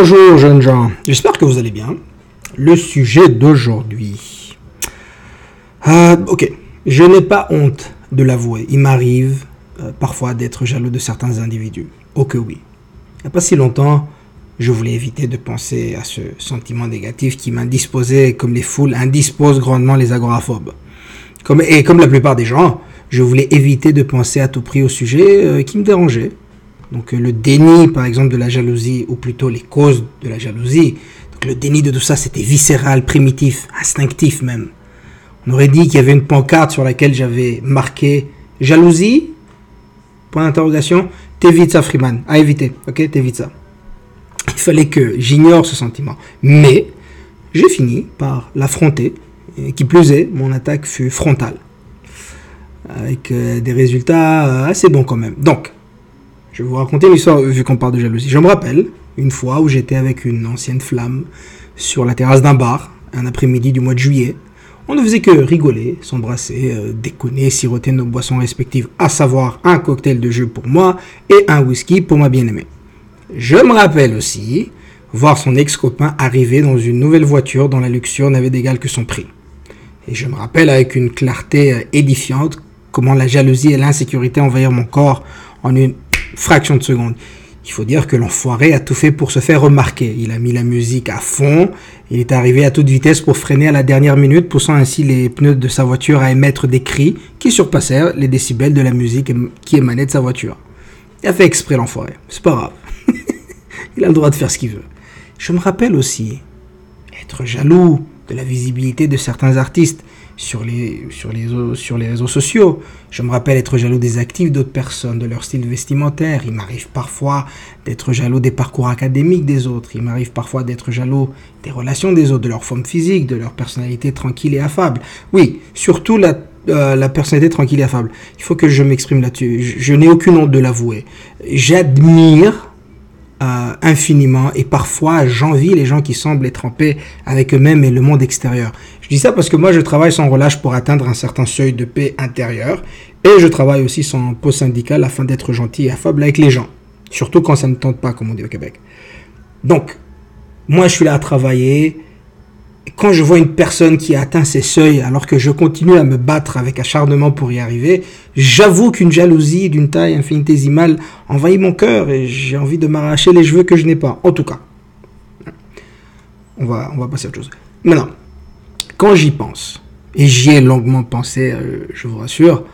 Bonjour jeunes gens, j'espère que vous allez bien. Le sujet d'aujourd'hui. Euh, ok, je n'ai pas honte de l'avouer. Il m'arrive euh, parfois d'être jaloux de certains individus. Oh que oui. Il n'y a pas si longtemps, je voulais éviter de penser à ce sentiment négatif qui m'indisposait comme les foules indisposent grandement les agoraphobes. Comme, et comme la plupart des gens, je voulais éviter de penser à tout prix au sujet euh, qui me dérangeait. Donc euh, le déni, par exemple, de la jalousie, ou plutôt les causes de la jalousie. Le déni de tout ça, c'était viscéral, primitif, instinctif même. On aurait dit qu'il y avait une pancarte sur laquelle j'avais marqué jalousie, point d'interrogation, t'évites ça Freeman, à éviter, ok, t'évites ça. Il fallait que j'ignore ce sentiment. Mais j'ai fini par l'affronter, qui plus est, mon attaque fut frontale, avec euh, des résultats euh, assez bons quand même. Donc, je vais vous raconter une histoire vu qu'on parle de jalousie. Je me rappelle une fois où j'étais avec une ancienne flamme sur la terrasse d'un bar, un après-midi du mois de juillet. On ne faisait que rigoler, s'embrasser, euh, déconner, siroter nos boissons respectives, à savoir un cocktail de jeu pour moi et un whisky pour ma bien-aimée. Je me rappelle aussi voir son ex-copain arriver dans une nouvelle voiture dont la luxure n'avait d'égal que son prix. Et je me rappelle avec une clarté euh, édifiante comment la jalousie et l'insécurité envahirent mon corps en une fraction de seconde. Il faut dire que l'enfoiré a tout fait pour se faire remarquer. Il a mis la musique à fond, il est arrivé à toute vitesse pour freiner à la dernière minute, poussant ainsi les pneus de sa voiture à émettre des cris qui surpassèrent les décibels de la musique qui émanait de sa voiture. Il a fait exprès l'enfoiré, c'est pas grave. il a le droit de faire ce qu'il veut. Je me rappelle aussi être jaloux de la visibilité de certains artistes sur les, sur, les, sur les réseaux sociaux. Je me rappelle être jaloux des actifs d'autres personnes, de leur style vestimentaire. Il m'arrive parfois d'être jaloux des parcours académiques des autres. Il m'arrive parfois d'être jaloux des relations des autres, de leur forme physique, de leur personnalité tranquille et affable. Oui, surtout la, euh, la personnalité tranquille et affable. Il faut que je m'exprime là-dessus. Je, n'ai aucune honte de l'avouer. J'admire euh, infiniment et parfois j'envie les gens qui semblent être en paix avec eux-mêmes et le monde extérieur. Je dis ça parce que moi je travaille sans relâche pour atteindre un certain seuil de paix intérieure et je travaille aussi sans poste syndical afin d'être gentil et affable avec les gens. Surtout quand ça ne tente pas, comme on dit au Québec. Donc, moi je suis là à travailler quand je vois une personne qui a atteint ses seuils alors que je continue à me battre avec acharnement pour y arriver, j'avoue qu'une jalousie d'une taille infinitésimale envahit mon cœur et j'ai envie de m'arracher les cheveux que je n'ai pas. En tout cas, on va, on va passer à autre chose. Maintenant, quand j'y pense, et j'y ai longuement pensé, euh, je vous rassure,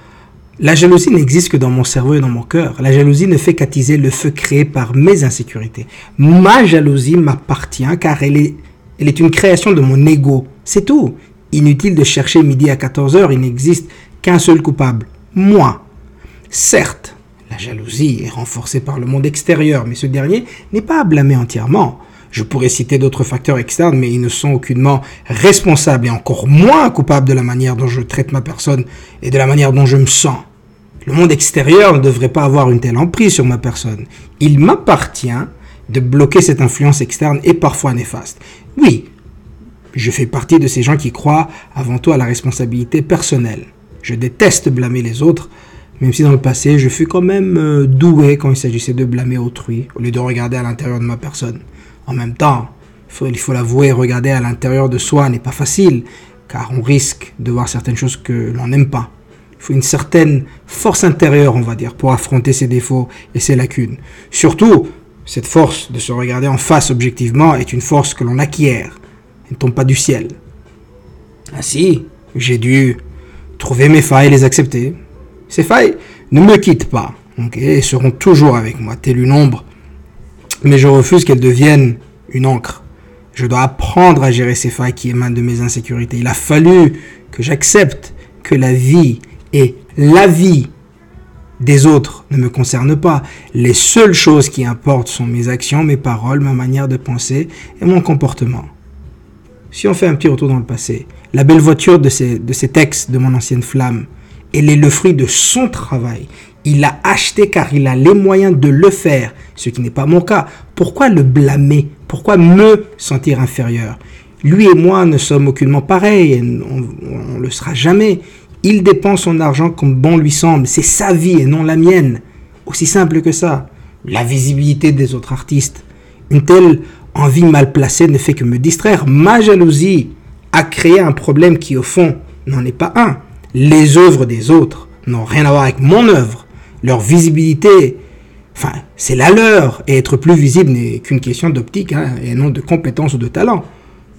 la jalousie n'existe que dans mon cerveau et dans mon cœur. La jalousie ne fait qu'attiser le feu créé par mes insécurités. Ma jalousie m'appartient car elle est elle est une création de mon ego. C'est tout. Inutile de chercher midi à 14h, il n'existe qu'un seul coupable. Moi. Certes, la jalousie est renforcée par le monde extérieur, mais ce dernier n'est pas à blâmer entièrement. Je pourrais citer d'autres facteurs externes, mais ils ne sont aucunement responsables et encore moins coupables de la manière dont je traite ma personne et de la manière dont je me sens. Le monde extérieur ne devrait pas avoir une telle emprise sur ma personne. Il m'appartient de bloquer cette influence externe et parfois néfaste. Oui, je fais partie de ces gens qui croient avant tout à la responsabilité personnelle. Je déteste blâmer les autres, même si dans le passé, je fus quand même euh, doué quand il s'agissait de blâmer autrui, au lieu de regarder à l'intérieur de ma personne. En même temps, il faut l'avouer, regarder à l'intérieur de soi n'est pas facile, car on risque de voir certaines choses que l'on n'aime pas. Il faut une certaine force intérieure, on va dire, pour affronter ses défauts et ses lacunes. Surtout cette force de se regarder en face objectivement est une force que l'on acquiert. Elle ne tombe pas du ciel. Ainsi, j'ai dû trouver mes failles et les accepter. Ces failles ne me quittent pas, et seront toujours avec moi, telle une ombre. Mais je refuse qu'elles deviennent une encre. Je dois apprendre à gérer ces failles qui émanent de mes insécurités. Il a fallu que j'accepte que la vie est la vie des autres ne me concernent pas. Les seules choses qui importent sont mes actions, mes paroles, ma manière de penser et mon comportement. Si on fait un petit retour dans le passé, la belle voiture de, ces, de cet ex de mon ancienne flamme, elle est le fruit de son travail. Il l'a acheté car il a les moyens de le faire, ce qui n'est pas mon cas. Pourquoi le blâmer? Pourquoi me sentir inférieur? Lui et moi ne sommes aucunement pareils, on ne le sera jamais. Il dépense son argent comme bon lui semble. C'est sa vie et non la mienne. Aussi simple que ça. La visibilité des autres artistes. Une telle envie mal placée ne fait que me distraire. Ma jalousie a créé un problème qui, au fond, n'en est pas un. Les œuvres des autres n'ont rien à voir avec mon œuvre. Leur visibilité, enfin, c'est la leur. Et être plus visible n'est qu'une question d'optique hein, et non de compétence ou de talent.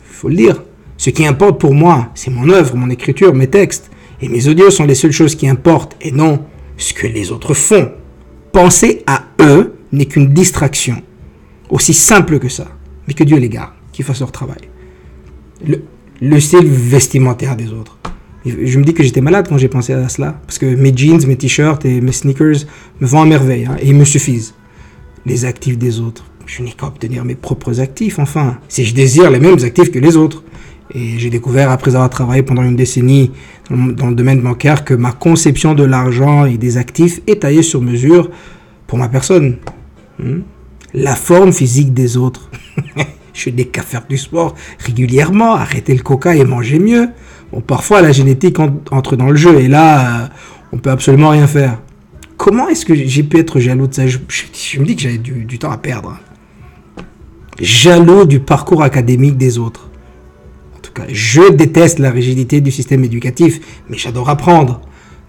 Il faut le dire. Ce qui importe pour moi, c'est mon œuvre, mon écriture, mes textes. Et mes audios sont les seules choses qui importent et non ce que les autres font. Penser à eux n'est qu'une distraction. Aussi simple que ça. Mais que Dieu les garde, qu'ils fassent leur travail. Le, le style vestimentaire des autres. Je me dis que j'étais malade quand j'ai pensé à cela. Parce que mes jeans, mes t-shirts et mes sneakers me vont à merveille. Hein, et ils me suffisent. Les actifs des autres. Je n'ai qu'à obtenir mes propres actifs, enfin. Si je désire les mêmes actifs que les autres. Et j'ai découvert, après avoir travaillé pendant une décennie dans le domaine bancaire, que ma conception de l'argent et des actifs est taillée sur mesure pour ma personne. Hmm? La forme physique des autres. je n'ai qu'à faire du sport régulièrement, arrêter le coca et manger mieux. Parfois, la génétique entre dans le jeu et là, euh, on peut absolument rien faire. Comment est-ce que j'ai pu être jaloux de ça? Je, me dis que j'avais du, temps à perdre. Jaloux du parcours académique des autres. En tout cas, je déteste la rigidité du système éducatif, mais j'adore apprendre.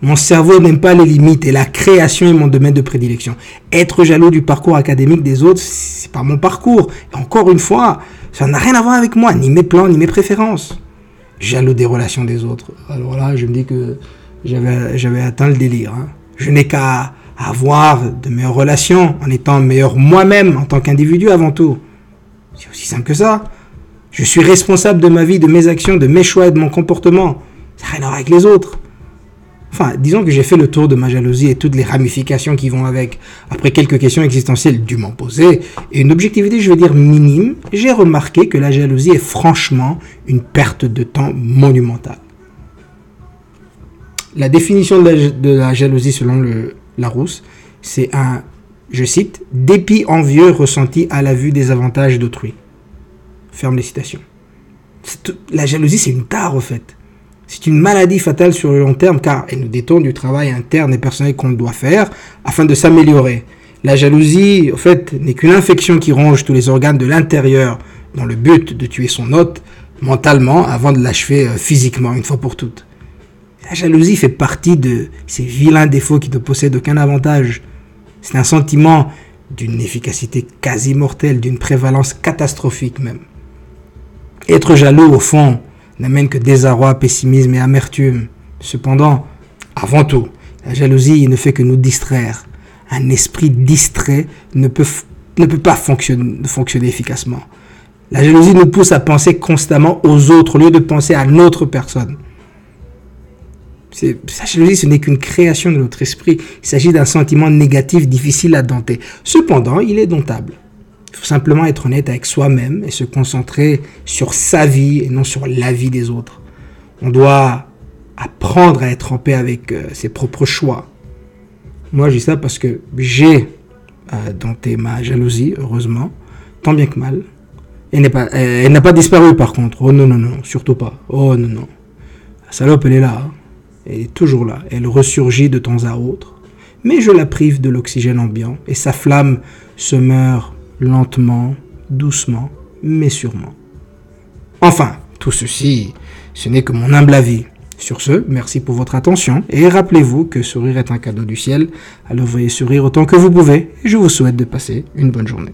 Mon cerveau n'aime pas les limites et la création est mon domaine de prédilection. Être jaloux du parcours académique des autres, c'est pas mon parcours. Encore une fois, ça n'a rien à voir avec moi, ni mes plans, ni mes préférences jaloux des relations des autres. Alors là, je me dis que j'avais, atteint le délire. Hein. Je n'ai qu'à avoir de meilleures relations en étant meilleur moi-même en tant qu'individu avant tout. C'est aussi simple que ça. Je suis responsable de ma vie, de mes actions, de mes choix et de mon comportement. Ça n'a rien à voir avec les autres. Enfin, disons que j'ai fait le tour de ma jalousie et toutes les ramifications qui vont avec. Après quelques questions existentielles dûment posées et une objectivité, je veux dire, minime, j'ai remarqué que la jalousie est franchement une perte de temps monumentale. La définition de la, jalousie selon Larousse, c'est un, je cite, dépit envieux ressenti à la vue des avantages d'autrui. Ferme les citations. La jalousie, c'est une tare, au fait. C'est une maladie fatale sur le long terme car elle nous détourne du travail interne et personnel qu'on doit faire afin de s'améliorer. La jalousie, au fait, n'est qu'une infection qui ronge tous les organes de l'intérieur dans le but de tuer son hôte mentalement avant de l'achever euh, physiquement une fois pour toutes. La jalousie fait partie de ces vilains défauts qui ne possèdent aucun avantage. C'est un sentiment d'une efficacité quasi mortelle, d'une prévalence catastrophique même. Être jaloux, au fond, n'amène que désarroi, pessimisme et amertume. Cependant, avant tout, la jalousie ne fait que nous distraire. Un esprit distrait ne peut, pas fonctionner, fonctionner efficacement. La jalousie nous pousse à penser constamment aux autres au lieu de penser à notre personne. La jalousie, ce n'est qu'une création de notre esprit. Il s'agit d'un sentiment négatif difficile à dompter. Cependant, il est domptable. Simplement être honnête avec soi-même et se concentrer sur sa vie et non sur la vie des autres. On doit apprendre à être en paix avec euh, ses propres choix. Moi, je dis ça parce que j'ai euh, ma jalousie, heureusement, tant bien que mal. Elle n'a pas, pas disparu par contre. Oh non, non, non, surtout pas. Oh non, non. La salope, elle est là. Hein. Elle est toujours là. Elle ressurgit de temps à autre. Mais je la prive de l'oxygène ambiant et sa flamme se meurt lentement, doucement, mais sûrement. Enfin, tout ceci, ce n'est que mon humble avis. Sur ce, merci pour votre attention et rappelez-vous que sourire est un cadeau du ciel, alors veuillez sourire autant que vous pouvez et je vous souhaite de passer une bonne journée.